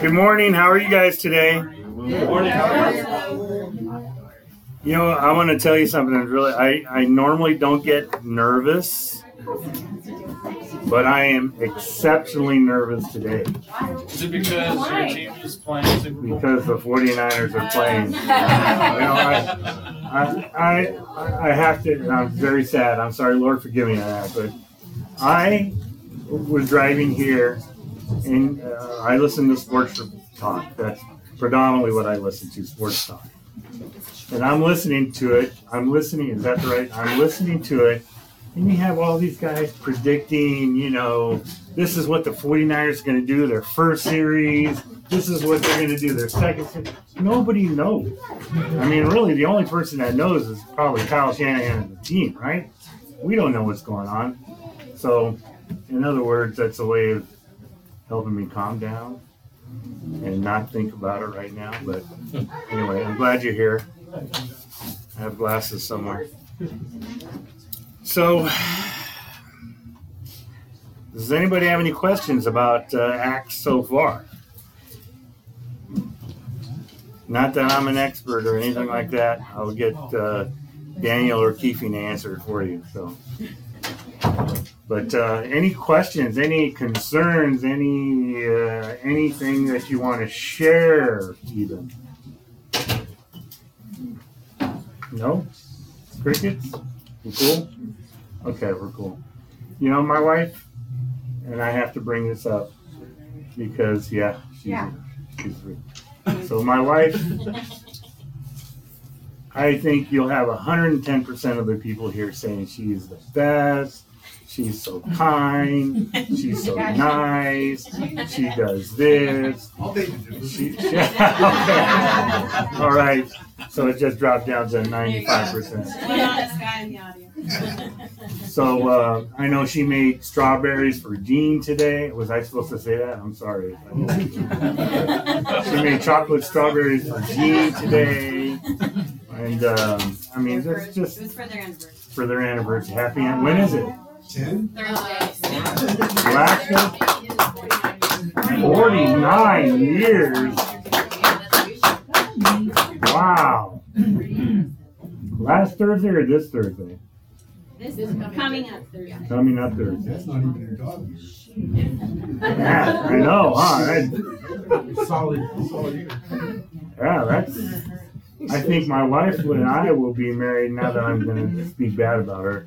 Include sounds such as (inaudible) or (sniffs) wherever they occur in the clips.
Good morning. How are you guys today? Good morning. You know, I want to tell you something. That's really, I, I normally don't get nervous, but I am exceptionally nervous today Is it because your team is playing Super Bowl? because the 49ers are playing. (laughs) You know, I, I, I, I have to, and I'm very sad. I'm sorry, Lord, forgive me on that, but I was driving here and uh, I listen to sports talk. That's predominantly what I listen to, sports talk. And I'm listening to it. I'm listening, is that right? I'm listening to it. And you have all these guys predicting, you know, this is what the 49ers are going to do their first series. This is what they're going to do their second series. Nobody knows. I mean, really, the only person that knows is probably Kyle Shanahan and the team, right? We don't know what's going on. So, in other words, that's a way of helping me calm down and not think about it right now. But anyway, I'm glad you're here. I have glasses somewhere. So, does anybody have any questions about uh, Acts so far? Not that I'm an expert or anything like that. I'll get uh, Daniel or Keefe to answer it for you. So, but uh, any questions, any concerns, any uh, anything that you want to share, even? No, crickets. We cool? Okay, we're cool. You know, my wife, and I have to bring this up because, yeah, she's, Yeah. she's so my wife. I think you'll have 110% of the people here saying she's the best. She's so kind. She's so (laughs) nice. She does this. I'll take it. She, (laughs) okay. All right. So it just dropped down to 95%. One honest guy in the audience. So uh, I know she made strawberries for Jean today. Was I supposed to say that? I'm sorry. she made chocolate strawberries for Jean today. And um, I mean, that's It just was for their anniversary. for their anniversary. Happy an- When is it? Ten? Thursday. Last 49 years. Wow. Last Thursday or this Thursday? This is coming up Thursday. Coming up Thursday. That's not even a dog. Yeah, I know, huh? That- Solid, solid year. Yeah, that's. I think my wife and I will be married now that I'm going to speak bad about her.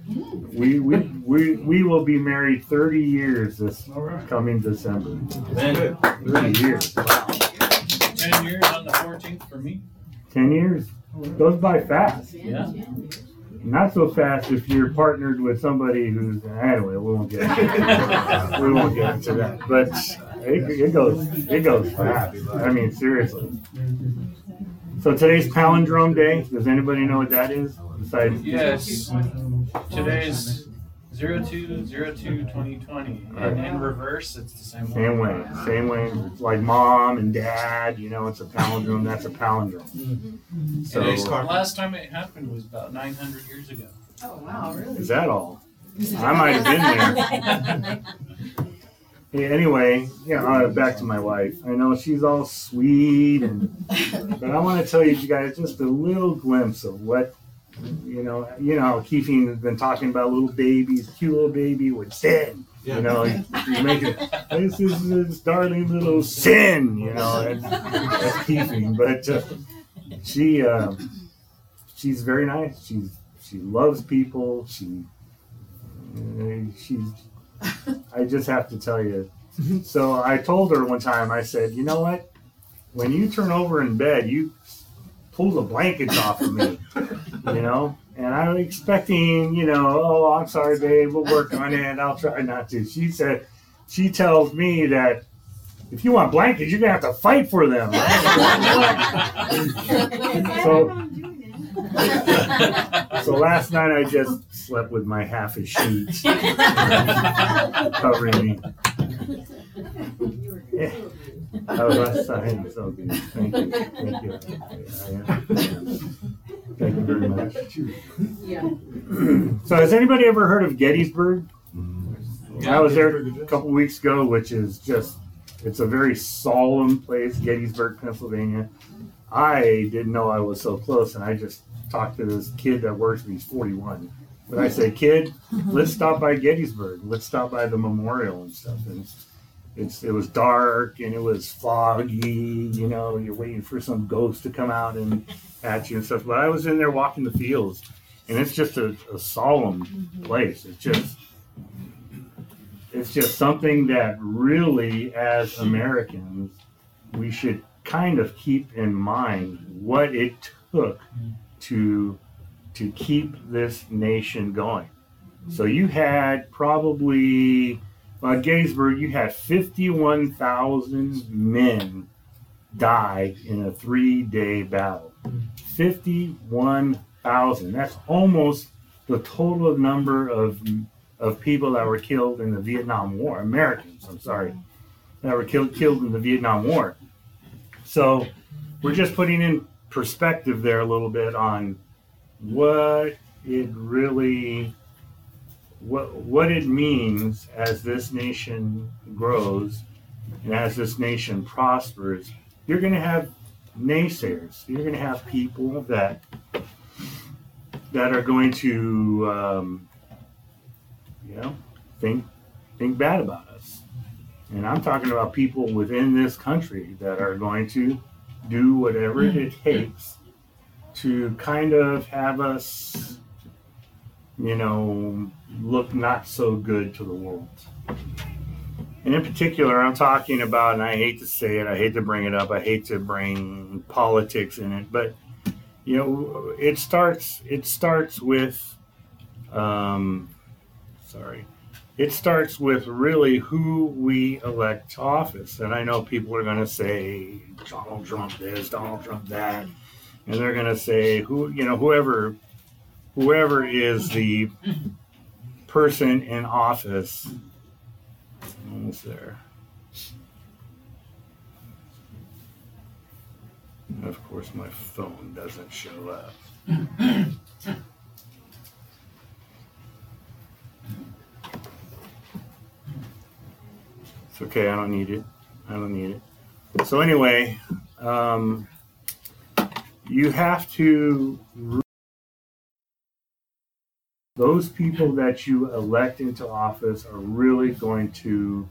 We, we, we, we will be married 30 years this right. coming December. Then 30 years. Wow. 10 years on the 14th for me. 10 years. Goes by fast. Yeah. Not so fast if you're partnered with somebody who's. Anyway, we won't get into, we won't get into that. But it, it goes it goes fast. I mean, seriously. So today's palindrome day. Does anybody know what that is? Besides, Yes. Today's 02 02 2020. And in reverse, it's the same Same way, same way. It's like mom and dad, you know, it's a palindrome. That's a palindrome. Mm-hmm. So Today's last time it happened was about 900 years ago. Oh, wow, really? is that all? I might have been there. (laughs) Anyway, yeah. Uh, back to my wife. I know she's all sweet, and (laughs) but I want to tell you guys just a little glimpse of what. You know, you know how Keefe has been talking about little babies, cute little baby with sin. You know, making this is this darling little sin. You know, that's, that's Keefe. But uh, she, um, she's very nice. She's she loves people. She, uh, she's. (laughs) I just have to tell you. Mm-hmm. So I told her one time. I said, you know what? When you turn over in bed, you pull the blankets off of me. (laughs) You know. And I'm expecting, you know, oh, I'm sorry, babe. We'll work on it. I'll try not to. She said, she tells me that if you want blankets, you're gonna have to fight for them. (laughs) So- So last night I just slept with my half a sheet (laughs) covering me. Yeah. Oh, last time, so good. Thank you, thank you. I am- Thank you very much. Yeah. So has anybody ever heard of Gettysburg? Mm. I was there a couple weeks ago, which is just it's a very solemn place, Gettysburg, Pennsylvania. I didn't know I was so close, and I just talked to this kid that works with me. He's 41. But I say, kid, mm-hmm. let's stop by Gettysburg. Let's stop by the memorial and stuff. And it's it was dark and it was foggy. You know, you're waiting for some ghost to come out and at you and stuff. But I was in there walking the fields, and it's just a, a solemn mm-hmm. place. It's just it's just something that really, as Americans, we should kind of keep in mind what it took mm-hmm. to to keep this nation going. So you had probably uh, Gettysburg, you had 51,000 men die in a three-day battle. 51,000. That's almost the total number of of people that were killed in the Vietnam War. Americans, I'm sorry, that were killed killed in the Vietnam War. So we're just putting in perspective there a little bit on what it really what what it means as this nation grows and as this nation prospers you're going to have naysayers. You're going to have people that that are going to um, you know think think bad about us. And i'm talking about people within this country that are going to do whatever it takes to kind of have us, you know, look not so good to the world. And in particular, I'm talking about, and I hate to say it, I hate to bring it up, I hate to bring politics in it, but you know, it starts. It starts with, um, sorry, it starts with really who we elect to office. And I know people are going to say Donald Trump this, Donald Trump that and they're going to say who you know whoever whoever is the person in office. Almost there? And of course my phone doesn't show up. It's okay i don't need it. I don't need it. So anyway um, you have to those people that you elect into office are really going to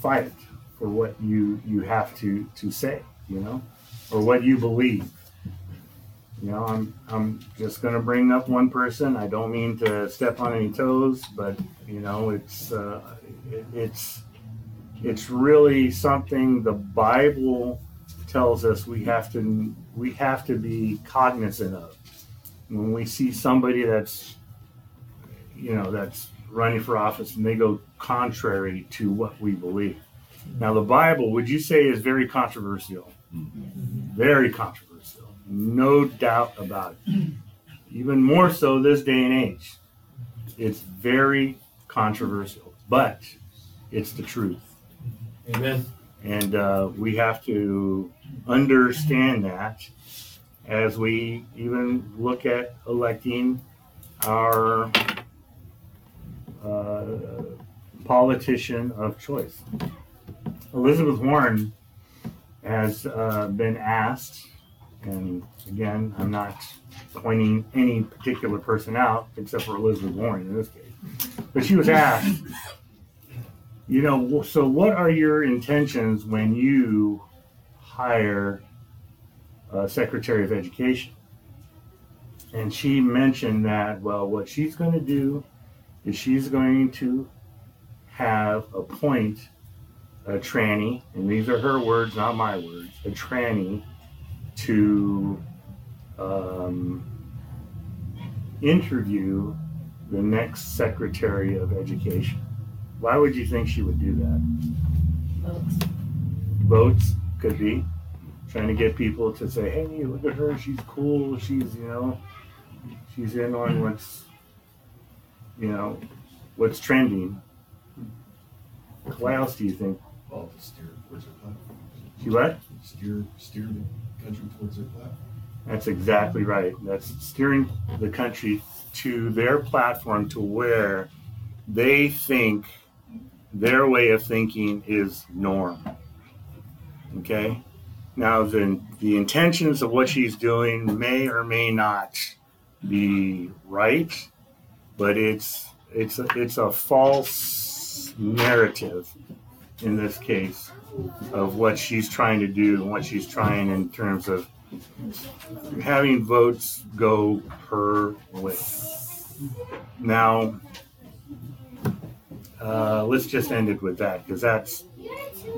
fight for what you you have to to say you know or what you believe. You know i'm i'm just going to bring up one person. I don't mean to step on any toes but you know it's uh, it, it's it's really something the bible tells us we have to we have to be cognizant of. When we see somebody that's you know that's running for office and they go contrary to what we believe. Now the bible would you say is very controversial? Very controversial. No doubt about it. Even more so this day and age. It's very controversial but it's the truth. Amen. and uh, we have to understand that as we even look at electing our uh, politician of choice. Elizabeth Warren has uh, been asked, and again, I'm not pointing any particular person out except for Elizabeth Warren in this case, but she was asked, you know, so what are your intentions when you hire a Secretary of Education? And she mentioned that, well, what she's going to do is she's going to have appoint a tranny, and these are her words, not my words, a tranny to um, interview the next Secretary of Education. Why would you think she would do that? Votes. Votes could be trying to get people to say, "Hey, look at her. She's cool. She's you know, she's in on what's you know, what's trending." What else do you think? Well, to steer towards their platform. She what? Steer, steer the country towards their platform. That's exactly right. That's steering the country to their platform to where they think their way of thinking is norm. Okay? Now, the, the intentions of what she's doing may or may not be right, but it's it's a, it's a false narrative in this case of what she's trying to do and what she's trying in terms of having votes go her way. Now, uh, let's just end it with that because that's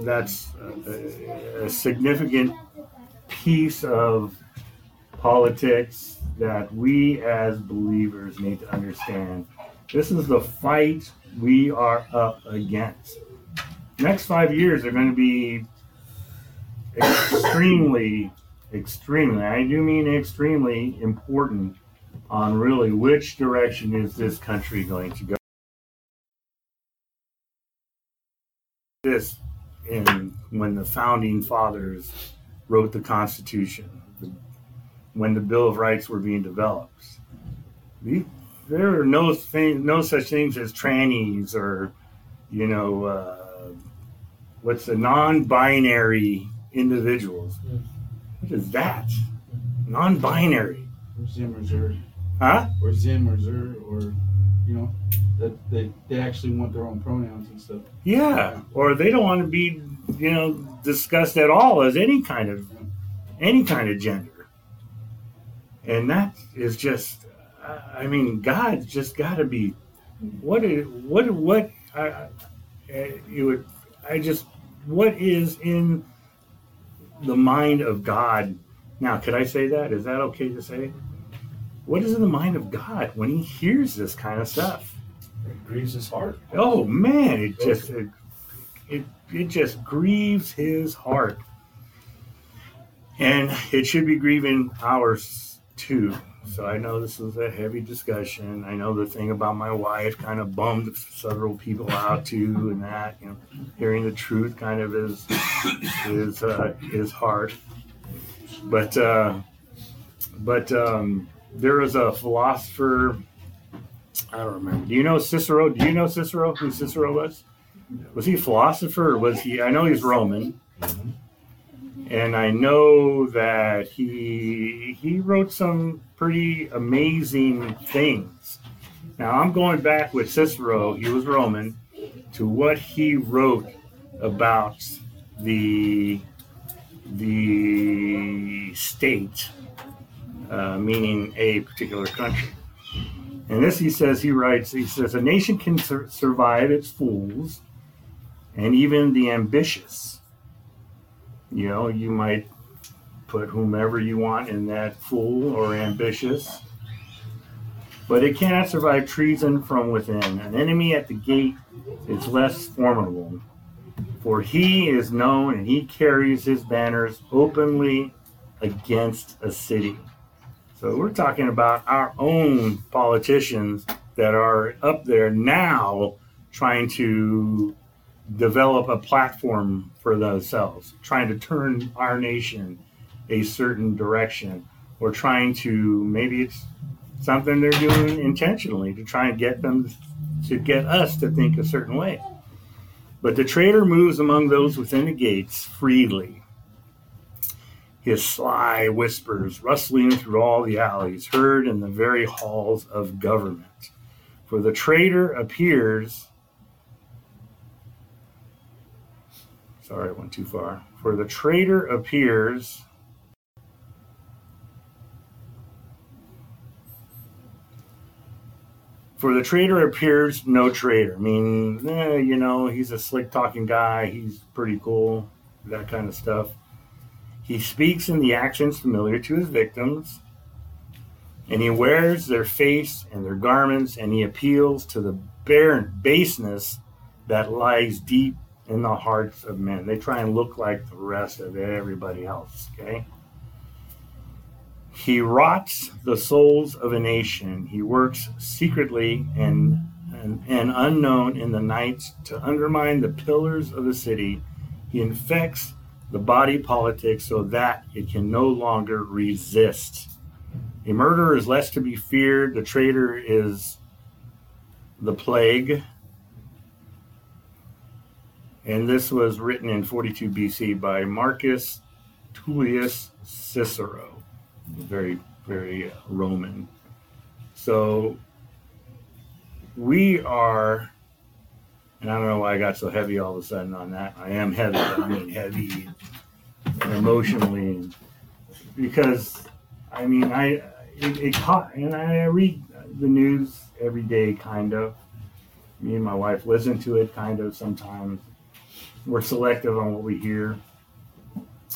that's a, a significant piece of politics that we as believers need to understand. This is the fight we are up against. Next five years are going to be extremely, extremely, I do mean extremely important on really which direction is this country going to go. This in when the founding fathers wrote the Constitution, when the Bill of Rights were being developed. There are no thing, no such things as trannies or, you know, uh, what's the non-binary individuals. What is that? Non-binary, or Zim or Zer, huh? or Zim or Zer, or you know, that they, they actually want their own pronouns and stuff. Yeah, or they don't want to be, you know, discussed at all as any kind of any kind of gender. And that is just, I mean, God's just got to be, what is, what, what, I, it eh, would, I just, what is in the mind of God? Now, could I say that? Is that okay to say? What is in the mind of God when he hears this kind of stuff? It grieves his heart. Oh man, it just it, it it just grieves his heart, and it should be grieving ours too. So I know this is a heavy discussion. I know the thing about my wife kind of bummed several people out too, and that you know, hearing the truth kind of is is uh, is hard. But uh, but um, there was a philosopher I don't remember. Do you know Cicero? Do you know Cicero? Who Cicero was? Was he a philosopher or was he? I know he's Roman, and I know that he he wrote some pretty amazing things. Now I'm going back with Cicero. He was Roman to what he wrote about the the state, uh, meaning a particular country. And this he says, he writes, he says, a nation can sur- survive its fools and even the ambitious. You know, you might put whomever you want in that fool or ambitious, but it cannot survive treason from within. An enemy at the gate is less formidable, for he is known and he carries his banners openly against a city. So we're talking about our own politicians that are up there now trying to develop a platform for themselves, trying to turn our nation a certain direction, or trying to maybe it's something they're doing intentionally to try and get them to get us to think a certain way. But the traitor moves among those within the gates freely his sly whispers rustling through all the alleys, heard in the very halls of government. For the traitor appears. Sorry, I went too far. For the traitor appears. For the traitor appears no traitor, meaning, eh, you know, he's a slick talking guy, he's pretty cool, that kind of stuff. He speaks in the accents familiar to his victims, and he wears their face and their garments, and he appeals to the barren baseness that lies deep in the hearts of men. They try and look like the rest of everybody else, okay? He rots the souls of a nation. He works secretly and, and, and unknown in the nights to undermine the pillars of the city. He infects the body politic so that it can no longer resist. A murderer is less to be feared. The traitor is the plague. And this was written in 42 BC by Marcus Tullius Cicero. Very, very Roman. So we are, and I don't know why I got so heavy all of a sudden on that. I am heavy, I mean heavy emotionally, because I mean I it, it caught, and I read the news every day, kind of. Me and my wife listen to it, kind of sometimes. We're selective on what we hear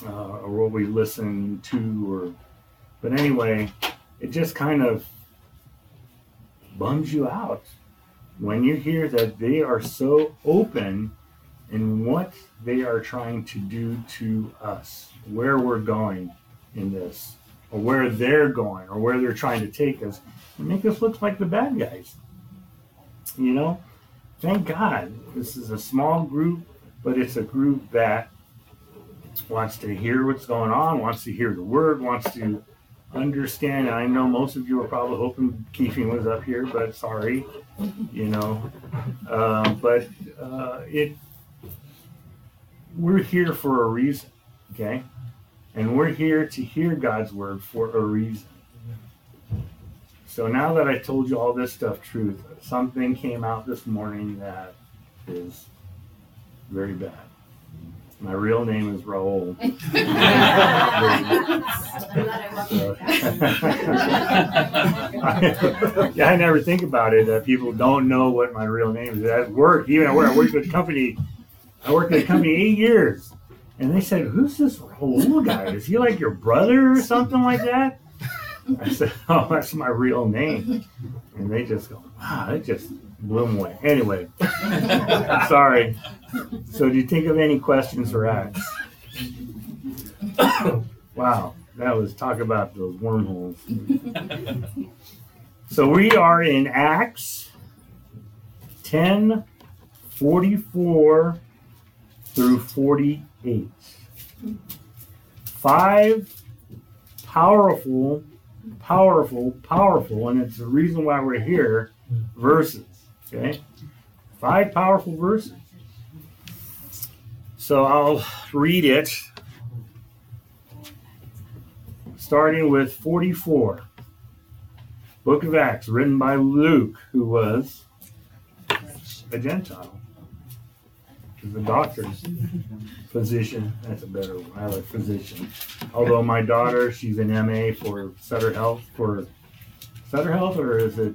uh, or what we listen to, or but anyway, it just kind of bums you out when you hear that they are so open in what they are trying to do to us, where we're going in this, or where they're going, or where they're trying to take us, and make us look like the bad guys. You know, thank God this is a small group, but it's a group that wants to hear what's going on, wants to hear the word, wants to understand. I know most of you are probably hoping Keefing was up here, but sorry, you know. Um, but uh, it, we're here for a reason, okay? And we're here to hear God's word for a reason. So now that I told you all this stuff, truth, something came out this morning that is very bad. My real name is Raul. (laughs) (laughs) yeah, I never think about it. that people don't know what my real name is. At work, even at work, I worked with a company. I worked at a company eight years, and they said, "Who's this Raul guy? Is he like your brother or something like that?" I said, (laughs) "Oh, that's my real name," and they just go, "Wow, it just blew them away." Anyway, I'm sorry. So, do you think of any questions for Acts? wow, that was talk about those wormholes. so, we are in Acts 10 44 through 48. Five powerful, powerful, powerful, and it's the reason why we're here verses. Okay? Five powerful verses. So I'll read it starting with 44. Book of Acts, written by Luke, who was a Gentile. He's a doctor, physician. That's a better one. I like physician. Although my daughter, she's an MA for Sutter Health, for Sutter Health, or is it?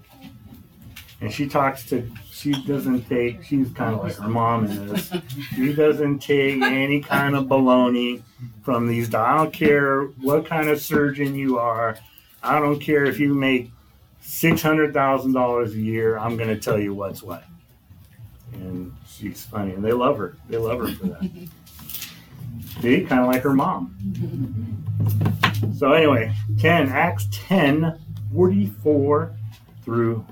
And she talks to she doesn't take, she's kind of like her mom this. She doesn't take any kind of baloney from these. I don't care what kind of surgeon you are. I don't care if you make $600,000 a year. I'm going to tell you what's what. And she's funny. And they love her. They love her for that. See, kind of like her mom. So, anyway, 10, Acts 10, 44 through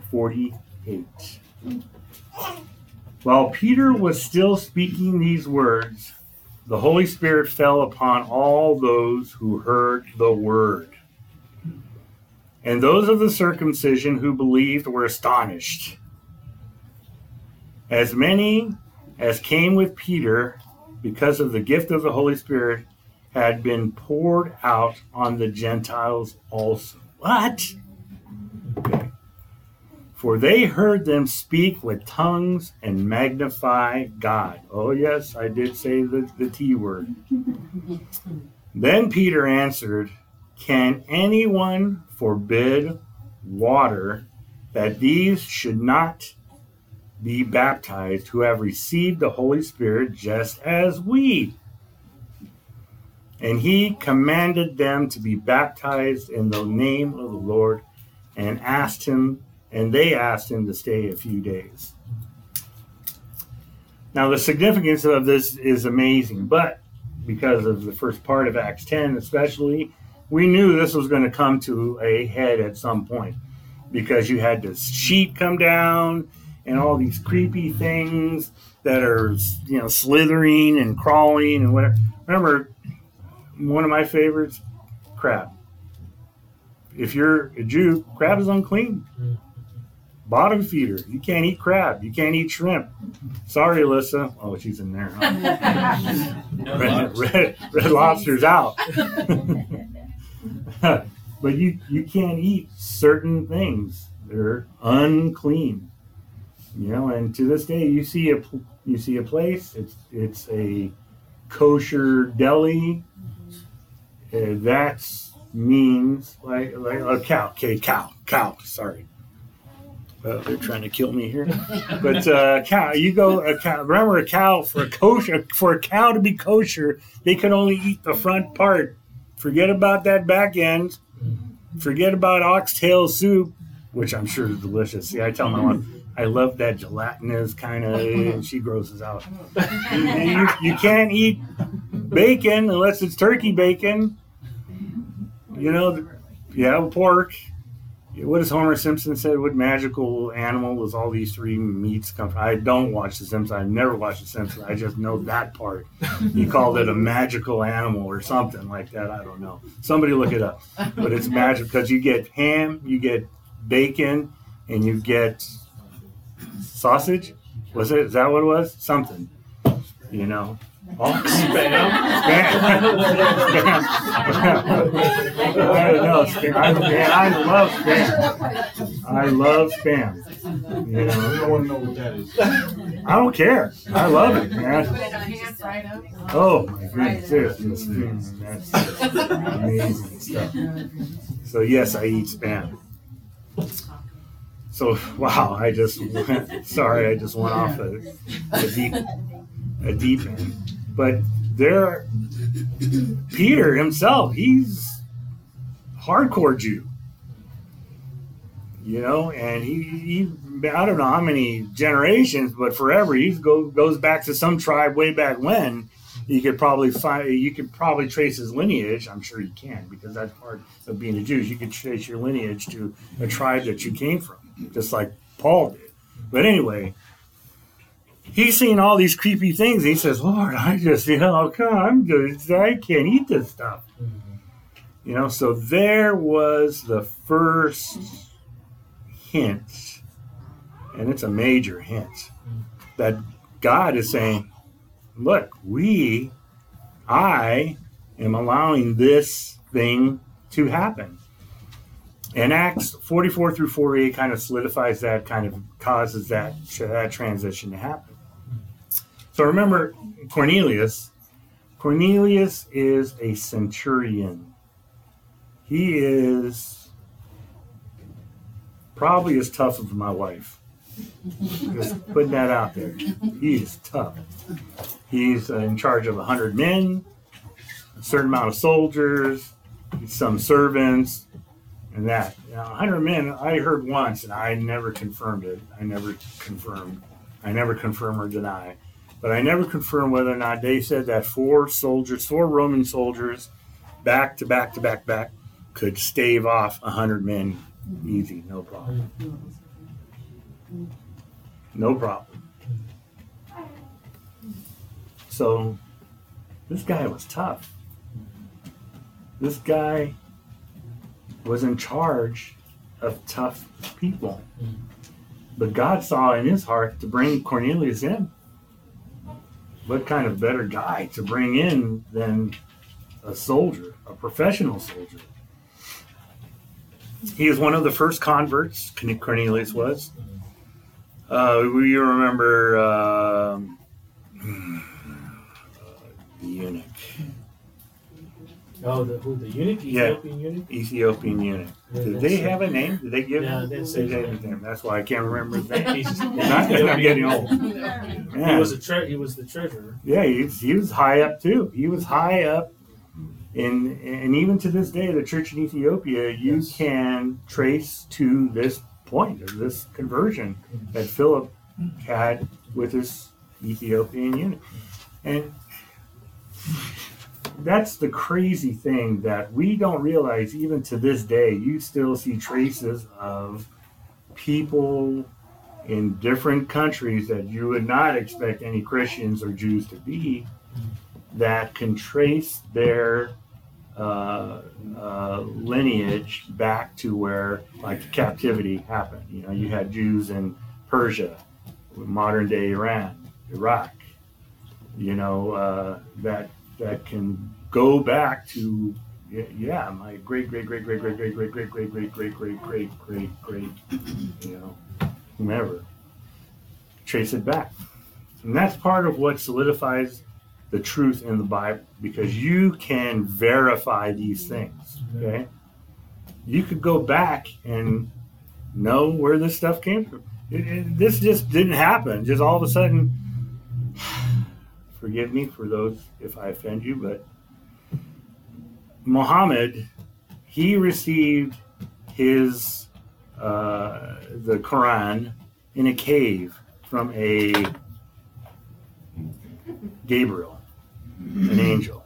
48. While Peter was still speaking these words, the Holy Spirit fell upon all those who heard the word. And those of the circumcision who believed were astonished. As many as came with Peter, because of the gift of the Holy Spirit, had been poured out on the Gentiles also. What? For they heard them speak with tongues and magnify God. Oh, yes, I did say the, the T word. (laughs) then Peter answered, Can anyone forbid water that these should not be baptized who have received the Holy Spirit just as we? And he commanded them to be baptized in the name of the Lord and asked him and they asked him to stay a few days. Now, the significance of this is amazing, but because of the first part of Acts 10, especially, we knew this was going to come to a head at some point because you had this sheet come down and all these creepy things that are, you know, slithering and crawling and whatever. Remember, one of my favorites, crab. If you're a Jew, crab is unclean. Mm. Bottom feeder. You can't eat crab. You can't eat shrimp. Sorry, Alyssa. Oh, she's in there. huh? No Red, red, red lobster's out. (laughs) but you you can't eat certain things. They're unclean. You know, and to this day, you see a you see a place. It's it's a kosher deli. Uh, that's means like like a cow. Okay, cow, cow. Sorry. Uh, they're trying to kill me here, but uh, cow. You go a cow. Remember, a cow for a kosher for a cow to be kosher, they can only eat the front part. Forget about that back end. Forget about oxtail soup, which I'm sure is delicious. See, I tell my mom I love that gelatinous kind of, and she grosses out. And you, you can't eat bacon unless it's turkey bacon. You know, you yeah, pork. What does Homer Simpson say? What magical animal does all these three meats come from? I don't watch The Simpsons. I've never watched The Simpsons. I just know that part. He called it a magical animal or something like that. I don't know. Somebody look it up. But it's magic because you get ham, you get bacon, and you get sausage. Was it? Is that what it was? Something. You know. Oh, Spam. spam. I don't know. Spam. I, man, I love spam. I love spam. You know, I don't want to know what that is. I don't care. I love it, man. Put it on hand fried up. Oh my goodness, mm, that's amazing stuff. So yes, I eat spam. So wow, I just went, sorry, I just went off a, a deep a deep end. But there, Peter himself, he's hardcore Jew. You know, and he, he I don't know how many generations, but forever he go, goes back to some tribe way back when. You could probably find you could probably trace his lineage. I'm sure you can because that's part of being a Jew. You could trace your lineage to a tribe that you came from, just like Paul did. But anyway, he's seen all these creepy things. He says, "Lord, I just you know, I'm just I can't eat this stuff." You know, so there was the first hint, and it's a major hint that God is saying, "Look, we, I, am allowing this thing to happen." And Acts 44 through 48 kind of solidifies that, kind of causes that that transition to happen. So remember Cornelius. Cornelius is a centurion. He is probably as tough as my wife. Just putting that out there. He is tough. He's in charge of 100 men, a certain amount of soldiers, some servants, and that. Now, 100 men, I heard once, and I never confirmed it. I never confirmed. I never confirm or deny. But I never confirmed whether or not they said that four soldiers, four Roman soldiers, back to back to back back, could stave off a 100 men easy, no problem. No problem. So this guy was tough. This guy was in charge of tough people. But God saw in his heart to bring Cornelius in. What kind of better guy to bring in than a soldier, a professional soldier? He is one of the first converts, Cornelius was. Uh, we remember um, the eunuch, Oh, the who? The eunuch? Yeah. Ethiopian eunuch? Ethiopian eunuch. Yeah, Did that's they have a name? Did they give Yeah, him? they They said gave so. his name. That's why I can't remember his name. (laughs) He's- Not that I'm getting old. (laughs) He was a tre- he was the treasurer. Yeah, he, he was high up too. He was high up, in, and even to this day, the church in Ethiopia, you Yes. can trace to this point of this conversion that Philip had with his Ethiopian eunuch, and that's the crazy thing that we don't realize. Even to this day, you still see traces of people in different countries that you would not expect any Christians or Jews to be that can trace their uh, uh, lineage back to where like captivity happened. You know, you had Jews in Persia, modern day Iran, Iraq. You know uh, that that can go back to yeah, my great great great great great great great great great great great great great great great you know whomever trace it back, and that's part of what solidifies the truth in the Bible because you can verify these things. Okay, you could go back and know where this stuff came from. It, it, this just didn't happen. Just all of a sudden. Forgive me for those if I offend you, but Muhammad, he received his uh, the Quran in a cave from a Gabriel, an angel.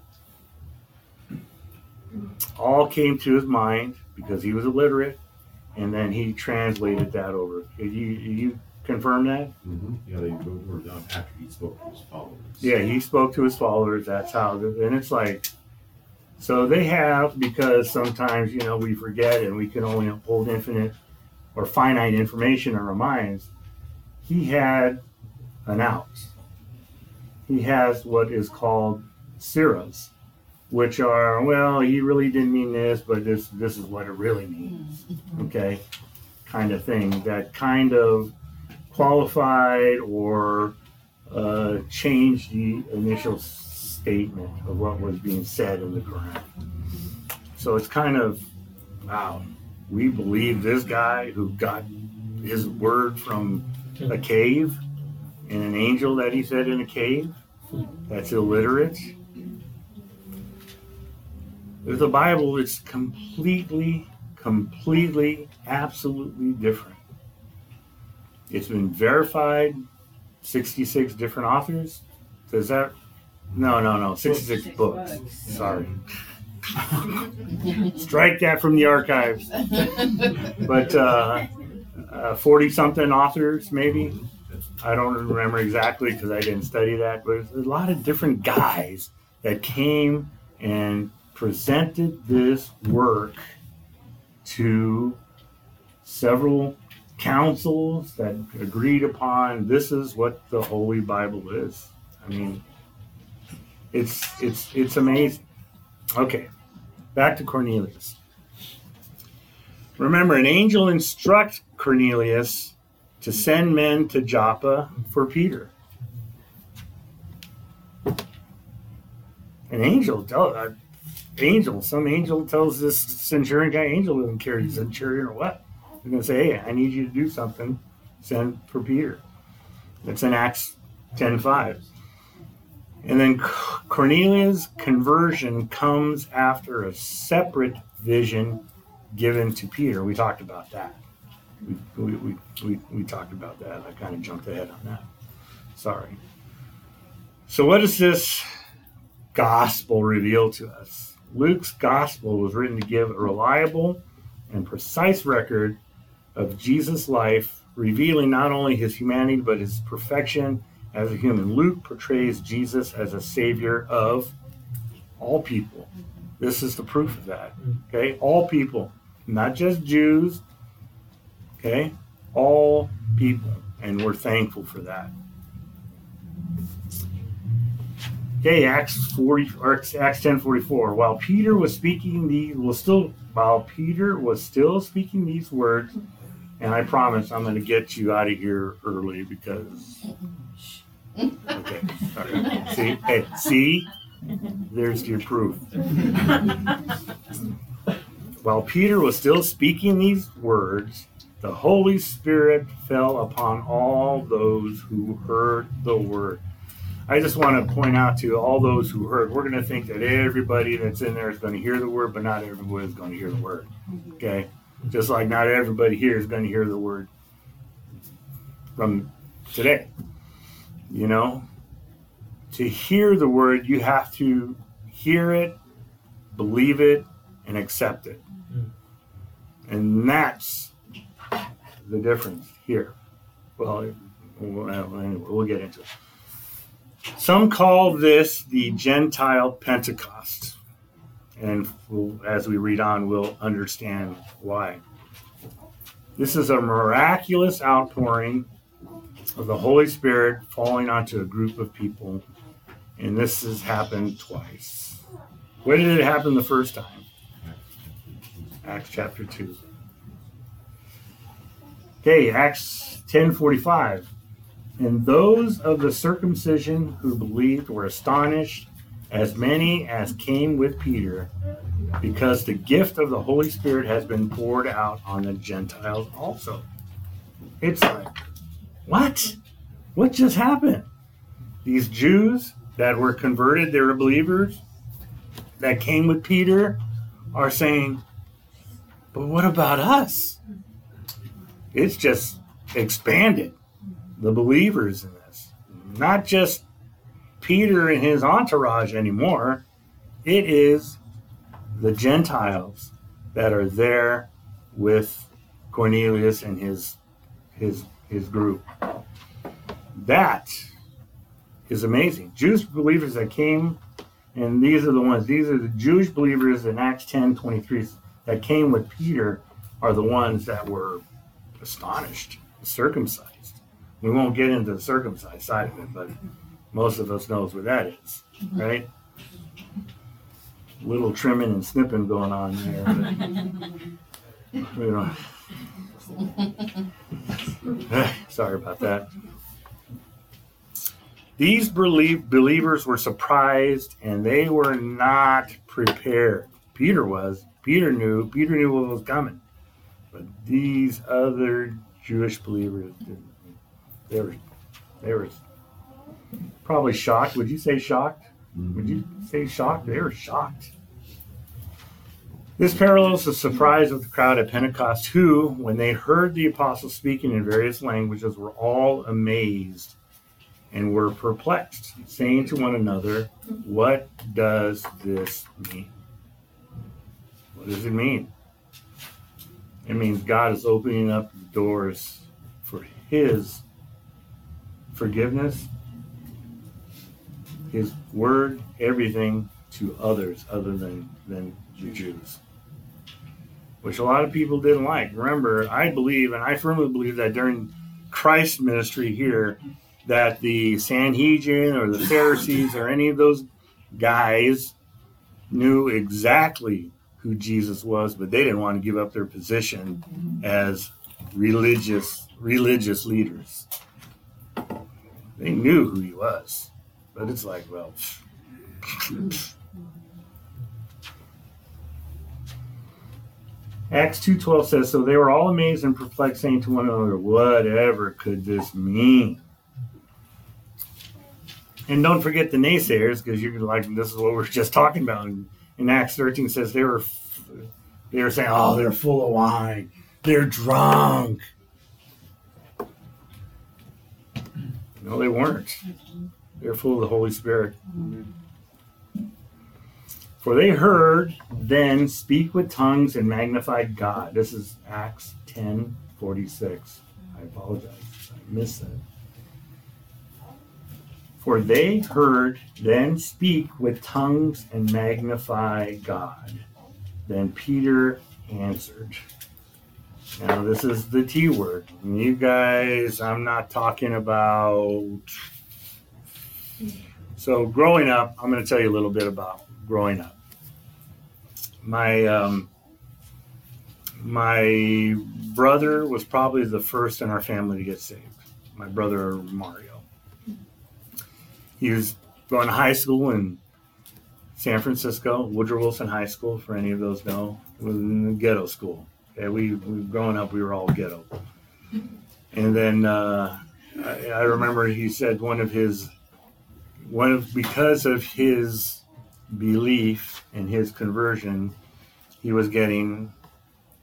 All came to his mind because he was illiterate, and then he translated that over. You you confirm that? Mm-hmm. Yeah, they wrote word down after he spoke to his followers. Yeah, he spoke to his followers. That's how, and it's like, so they have because sometimes you know we forget and we can only hold infinite or finite information in our minds. He had an out. He has what is called surahs, which are well, he really didn't mean this, but this this is what it really means. Okay, kind of thing. That kind of qualified or uh, change the initial statement of what was being said in the Quran. So it's kind of, wow, we believe this guy who got his word from a cave and an angel that he said in a cave that's illiterate. With the Bible, it's completely, completely, absolutely different. It's been verified 66 different authors. Does that? No, no, no. 66 Six books. books. Sorry. (laughs) Strike that from the archives. But uh, uh, 40 something authors, maybe. I don't remember exactly because I didn't study that. But a lot of different guys that came and presented this work to several councils that agreed upon this is what the Holy Bible is. I mean, it's it's it's amazing. Okay, back to Cornelius. Remember, an angel instructs Cornelius to send men to Joppa for Peter. An angel, tell, angel, some angel tells this centurion guy, angel doesn't care he's a centurion or what. They're going to say, hey, I need you to do something. Send for Peter. That's in Acts 10.5. And then Cornelius' conversion comes after a separate vision given to Peter. We talked about that. We, we, we, we, we talked about that. I kind of jumped ahead on that. Sorry. So, what does this gospel reveal to us? Luke's gospel was written to give a reliable and precise record of Jesus' life, revealing not only his humanity but his perfection as a human. Luke portrays Jesus as a savior of all people. This is the proof of that. Okay? All people, not just Jews. Okay? All people. And we're thankful for that. Okay, Acts 40 or Acts 1044. While Peter was speaking these was still while Peter was still speaking these words, and I promise I'm gonna get you out of here early because Okay. Right. See, hey, see, there's your proof. While Peter was still speaking these words, the Holy Spirit fell upon all those who heard the word. I just want to point out to all those who heard, we're going to think that everybody that's in there is going to hear the word, but not everybody is going to hear the word. Okay? Just like not everybody here is going to hear the word from today. You know, to hear the word, you have to hear it, believe it, and accept it. Mm-hmm. And that's the difference here. Well, anyway, we'll get into it. Some call this the Gentile Pentecost. And as we read on, we'll understand why. This is a miraculous outpouring of the Holy Spirit falling onto a group of people. And this has happened twice. When did it happen the first time? Acts chapter 2. Okay, Acts 10:45. And those of the circumcision who believed were astonished, as many as came with Peter, because the gift of the Holy Spirit has been poured out on the Gentiles also. It's like, what? What just happened? These Jews that were converted, they were believers, that came with Peter, are saying, but what about us? It's just expanded the believers in this. Not just Peter and his entourage anymore. It is the Gentiles that are there with Cornelius and his his his group. That is amazing. Jewish believers that came, and these are the ones, these are the Jewish believers in Acts 10 23 that came with Peter, are the ones that were astonished, circumcised. We won't get into the circumcised side of it, but most of us knows what that is, right? Little trimming and snipping going on there. But, you know. (laughs) Sorry about that. These belie- believers were surprised and they were not prepared. Peter was. Peter knew. Peter knew what was coming. But these other Jewish believers didn't. They were, they were probably shocked. Would you say shocked? Would you mm-hmm. say shocked? They were shocked. This parallels the surprise of the crowd at Pentecost, who, when they heard the apostles speaking in various languages, were all amazed and were perplexed, saying to one another, What does this mean? What does it mean? It means God is opening up doors for His forgiveness, His word, everything to others other than, than the Jews. Which a lot of people didn't like. Remember, I believe, and I firmly believe that during Christ's ministry here, that the Sanhedrin or the Pharisees or any of those guys knew exactly who Jesus was, but they didn't want to give up their position as religious religious leaders. They knew who he was, but it's like, well, (sniffs) Acts 2.12 says, So they were all amazed and perplexed, saying to one another, Whatever could this mean? And don't forget the naysayers, because you're like, this is what we are (laughs) just talking about. In, in Acts 13 says they were they were saying, Oh, they're full of wine. They're drunk. No, they weren't. Mm-hmm. They're full of the Holy Spirit. For they heard then speak with tongues and magnified God. This is Acts 10 46. I apologize. I missed that. For they heard then speak with tongues and magnify God. Then Peter answered. Now, this is the T word. You guys, I'm not talking about. So, growing up, I'm going to tell you a little bit about growing up. My um, my brother was probably the first in our family to get saved. My brother Mario. He was going to high school in San Francisco, Woodrow Wilson High School. For any of those know, it was in the ghetto school. Okay, we, we growing up, we were all ghetto. And then uh, I, I remember he said one of his one of because of his belief and his conversion, he was getting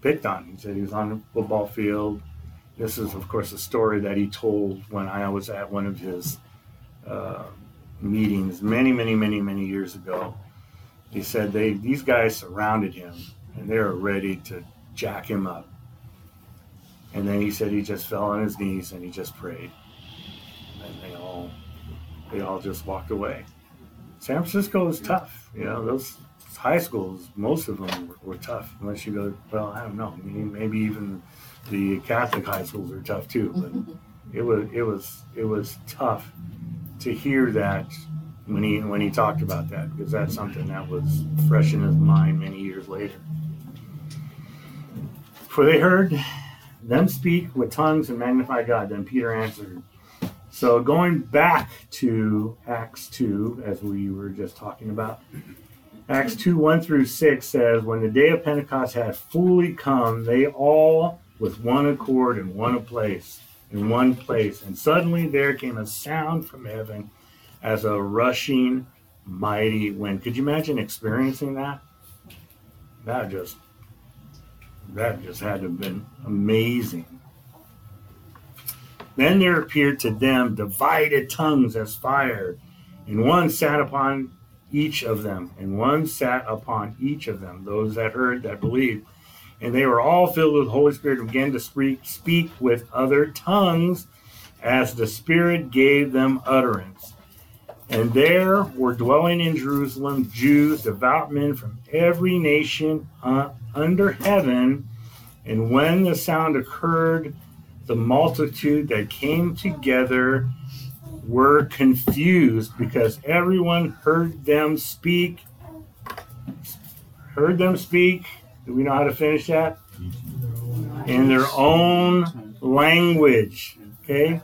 picked on. He said he was on the football field. This is, of course, a story that he told when I was at one of his uh, meetings many, many, many, many years ago. He said they these guys surrounded him and they were ready to jack him up. And then he said he just fell on his knees and he just prayed. They all just walked away. San Francisco is tough. You know, those high schools, most of them were, were tough. Unless you go, well, I don't know. Mean, maybe even the Catholic high schools are tough too. But (laughs) it was it was it was tough to hear that when he when he talked about that because that's something that was fresh in his mind many years later. For they heard them speak with tongues and magnify God. Then Peter answered. So going back to Acts 2, as we were just talking about, Acts 2 1 through 6 says, When the day of Pentecost had fully come, they all with one accord in one place, in one place. And suddenly there came a sound from heaven as a rushing mighty wind. Could you imagine experiencing that? That just that just had to have been amazing. Then there appeared to them divided tongues as fire, and one sat upon each of them, and one sat upon each of them, those that heard, that believed. And they were all filled with the Holy Spirit and began to speak, speak with other tongues as the Spirit gave them utterance. And there were dwelling in Jerusalem Jews, devout men from every nation uh, under heaven. And when the sound occurred, the multitude that came together were confused because everyone heard them speak. Heard them speak. Do we know how to finish that? In their own language. Okay?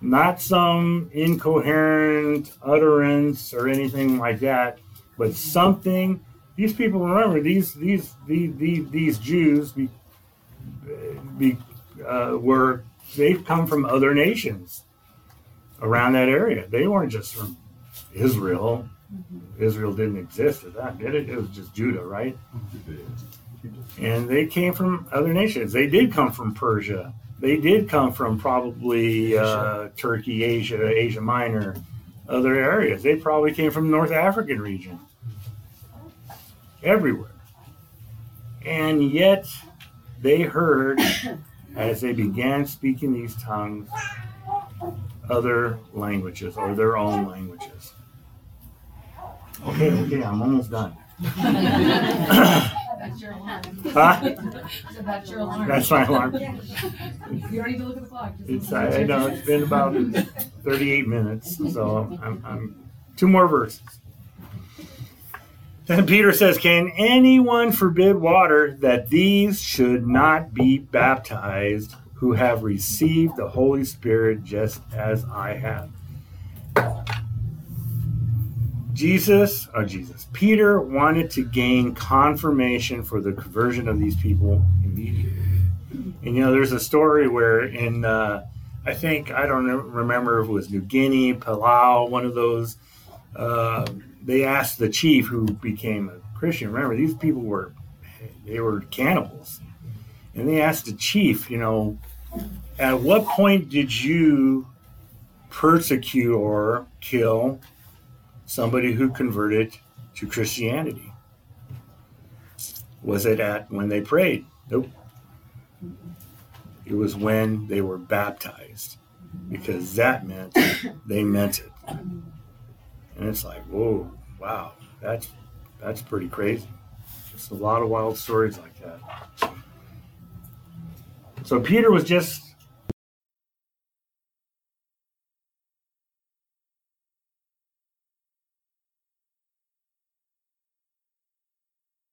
Not some incoherent utterance or anything like that, but something. These people remember these these these these, these Jews be, be, uh, were they've come from other nations around that area. They weren't just from Israel. Israel didn't exist at that, did it? It was just Judah, right? And they came from other nations. They did come from Persia. They did come from probably uh, Turkey, Asia, Asia Minor, other areas. They probably came from North African region. Everywhere. And yet they heard (coughs) as they began speaking these tongues other languages or their own languages. Okay, okay, I'm almost done. That's your alarm. Huh? That's your alarm. That's my alarm. You don't need to look at the clock. It's to I know it. it's been about 38 minutes, so I'm, I'm two more verses. Then Peter says, Can anyone forbid water that these should not be baptized who have received the Holy Spirit just as I have? Jesus, or Jesus, Peter wanted to gain confirmation for the conversion of these people immediately. And you know, there's a story where in, uh, I think, I don't remember if it was New Guinea, Palau, one of those, uh, they asked the chief who became a Christian. Remember, these people were, they were cannibals. And they asked the chief, you know, at what point did you persecute or kill somebody who converted to Christianity? Was it at when they prayed? Nope. It was when they were baptized, because that meant they meant it. And it's like, whoa, wow, that's that's pretty crazy. Just a lot of wild stories like that. So Peter was just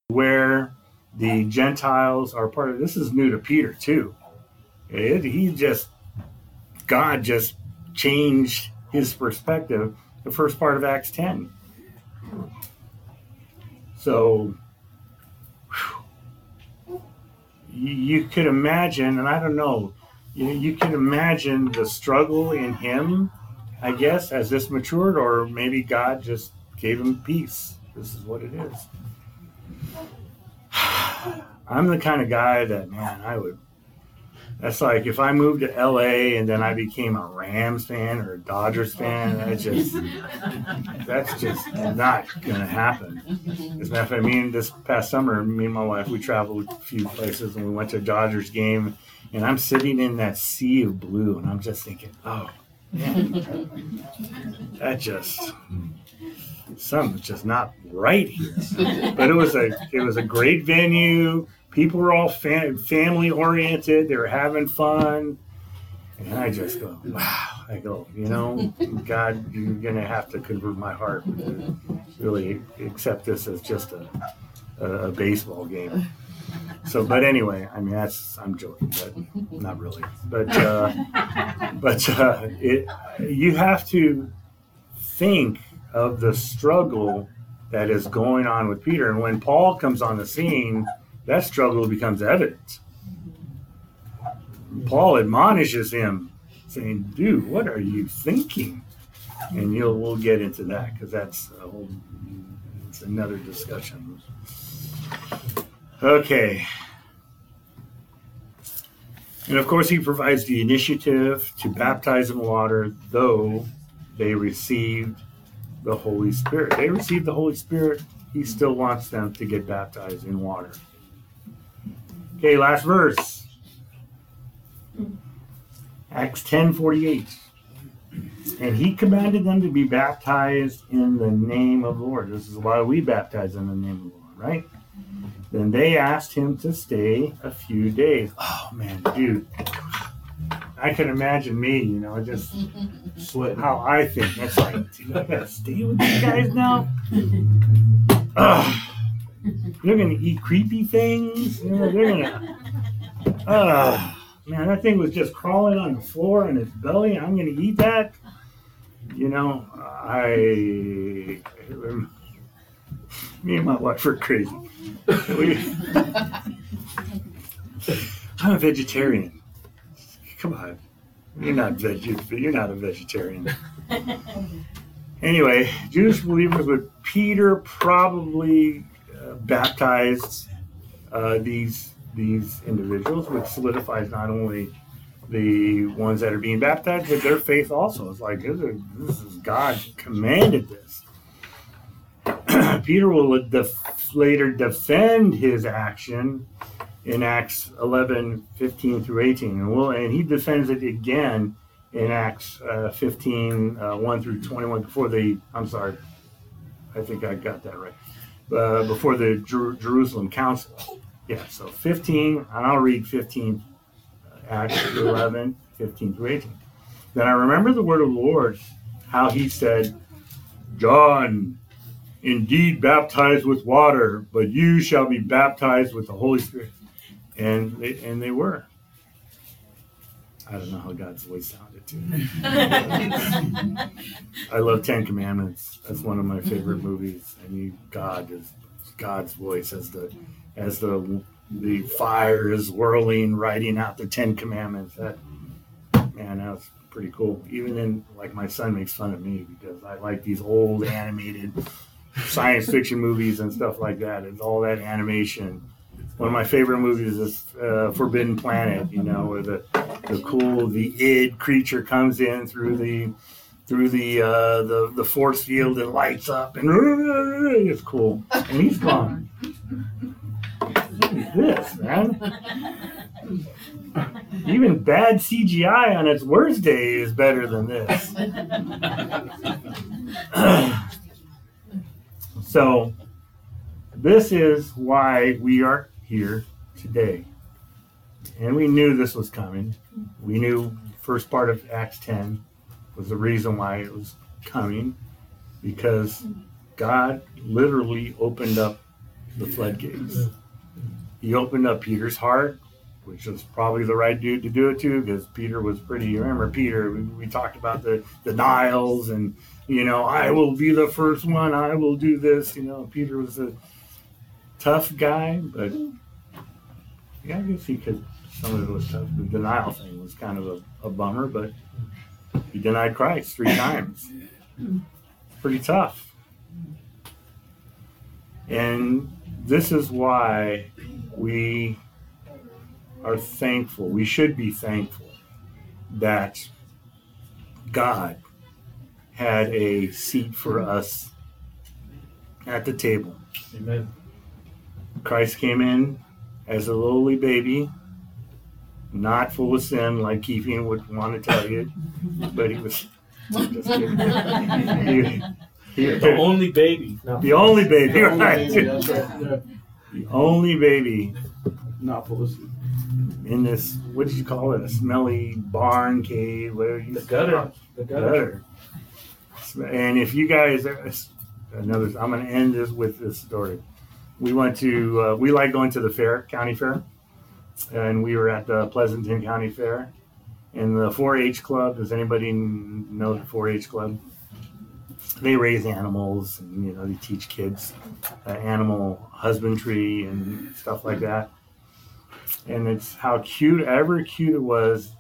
where the Gentiles are part of this is new to Peter too. It, he just God just changed his perspective the first part of Acts 10. So you could imagine, and I don't know, you, you can imagine the struggle in him, I guess, as this matured, or maybe God just gave him peace. This is what it is. (sighs) I'm the kind of guy that, man, I would. That's like if I moved to LA and then I became a Rams fan or a Dodgers fan. That's (laughs) just that's just not gonna happen. As a matter of fact, me and this past summer, me and my wife, we traveled a few places and we went to a Dodgers game, and I'm sitting in that sea of blue, and I'm just thinking, oh, that just something's just not right here. But it was a it was a great venue. People were all fam- family oriented. They were having fun, and I just go, wow. I go, you know, (laughs) God, you're gonna have to convert my heart to really accept this as just a, a, a baseball game. So, but anyway, I mean, that's I'm joking, but not really. But uh, (laughs) but uh, it you have to think of the struggle that is going on with Peter, and when Paul comes on the scene, that struggle becomes evident. Paul admonishes him, saying, "Dude, what are you thinking?" And you'll we'll get into that because that's a whole it's another discussion. Okay. And of course, he provides the initiative to baptize in water, though they received the Holy Spirit. They received the Holy Spirit. He still wants them to get baptized in water. Okay, last verse. Acts 10 48. And he commanded them to be baptized in the name of the Lord. This is why we baptize in the name of the Lord, right? Then they asked him to stay a few days. Oh man, dude. I can imagine me, you know, just Sweating. how I think. It's like, dude, I gotta stay with these guys now. (laughs) Ugh. (laughs) They're gonna eat creepy things. You know, they're gonna. Uh, (laughs) man, that thing was just crawling on the floor in its belly. I'm gonna eat that. You know, I. Me and my wife are crazy. We, (laughs) I'm a vegetarian. Come on, you're not veg. You're not a vegetarian. Anyway, Jewish believers with Peter probably baptized uh, these these individuals, which solidifies not only the ones that are being baptized, but their faith also. It's like this is, this is God commanded this. (clears throat) Peter will def- later defend his action in Acts 11, 15 through 18. And, we'll, and he defends it again in Acts uh, 15, uh, 1 through 21, before the, I'm sorry, I think I got that right, uh, before the Jer- Jerusalem Council. Yeah, so 15, and I'll read 15, uh, Acts (coughs) 11, 15 through 18. Then I remember the word of the Lord, how he said, John indeed baptized with water, but you shall be baptized with the Holy Spirit. And they, and they were. I don't know how God's voice sounded to me. (laughs) I love Ten Commandments. That's one of my favorite movies. I mean, God is God's voice as the as the the fire is whirling, writing out the Ten Commandments. That man, that was pretty cool. Even then, like my son makes fun of me because I like these old animated science fiction movies and stuff like that. It's all that animation. One of my favorite movies is uh, Forbidden Planet. You know, where the the cool the id creature comes in through the through the uh, the the force field and lights up and (laughs) it's cool. And he's gone. What is this, man? Even bad CGI on its worst day is better than this. (clears throat) so, this is why we are here today. And we knew this was coming. We knew first part of Acts 10 was the reason why it was coming because God literally opened up the floodgates. He opened up Peter's heart, which was probably the right dude to do it to because Peter was pretty. Remember, Peter, we, we talked about the, the Niles and, you know, I will be the first one, I will do this. You know, Peter was a tough guy, but yeah, I guess he could. Some of it was tough. The denial thing was kind of a, a bummer, but he denied Christ three (coughs) times. Pretty tough. And this is why we are thankful. We should be thankful that God had a seat for us at the table. Amen. Christ came in as a lowly baby not full of sin like Keefe would want to tell you, but he was just kidding. (laughs) He- he- The only baby. No. the only baby, The only right? baby, right, yeah. The only baby Not full of sin. in this, what did you call it? A smelly barn cave, whatever you The gutter. The gutter. gutter. And if you guys, another, I'm going to end this with this story. We went to, uh, we like going to the fair, county fair, and we were at the Pleasanton County Fair. And the 4-H club, does anybody know the 4-H club? They raise animals, and you know they teach kids uh, animal husbandry and stuff like that. And it's how cute, ever cute it was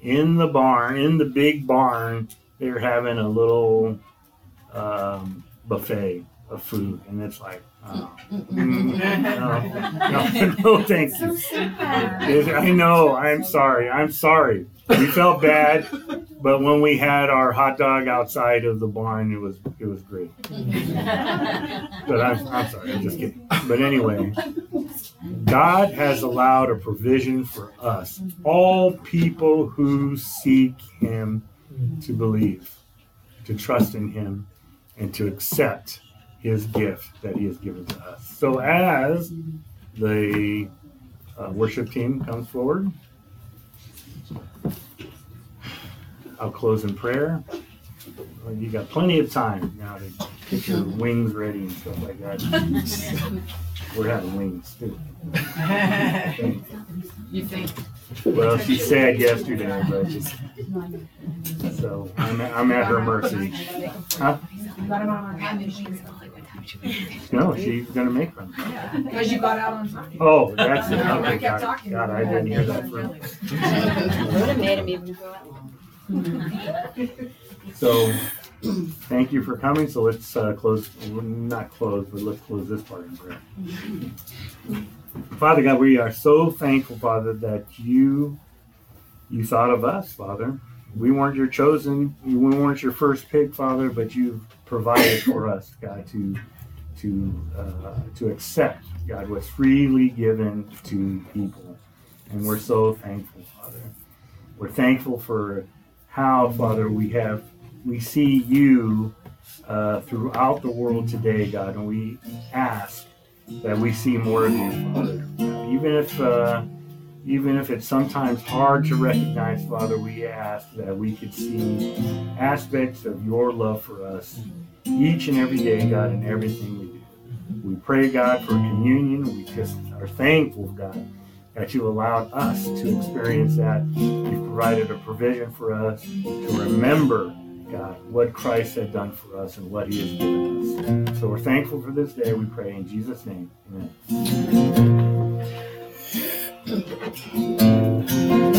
in the barn, in the big barn, they were having a little um, buffet of food, and it's like, oh, mm, no, no, (laughs) no, thank you. I know. I'm sorry. I'm sorry. We felt bad, but when we had our hot dog outside of the barn, it was it was great. But I'm, I'm sorry. I'm just kidding. But anyway, God has allowed a provision for us, all people who seek Him to believe, to trust in Him, and to accept His gift that He has given to us. So as the uh, worship team comes forward, I'll close in prayer. Well, You got plenty of time now to get your wings ready and stuff like that. (laughs) We're having wings too. You think? Well, she said yesterday, but just, so I'm, I'm at her mercy. Huh? You got him on our time machine. No, she's gonna make them. (laughs) Because you got out on time. Oh, that's it. (laughs) I Okay, kept God, talking. God, I didn't hear that from. Would have made him even go out long. (laughs) So, thank you for coming. So let's uh, close, not close, but let's close this part in prayer. Father God, we are so thankful, Father, that you you thought of us, Father. We weren't your chosen, we weren't your first pick, Father, but you provided for us, God, to to uh, to accept, God, was freely given to people, and we're so thankful, Father. We're thankful for how, Father, we have we see you uh, throughout the world today, God, and we ask that we see more of you, Father. Even if uh, even if it's sometimes hard to recognize, Father, we ask that we could see aspects of your love for us each and every day, God, in everything. We pray, God, for communion. We just are thankful, God, that you allowed us to experience that. You've provided a provision for us to remember, God, what Christ had done for us and what he has given us. So we're thankful for this day. We pray in Jesus' name. Amen.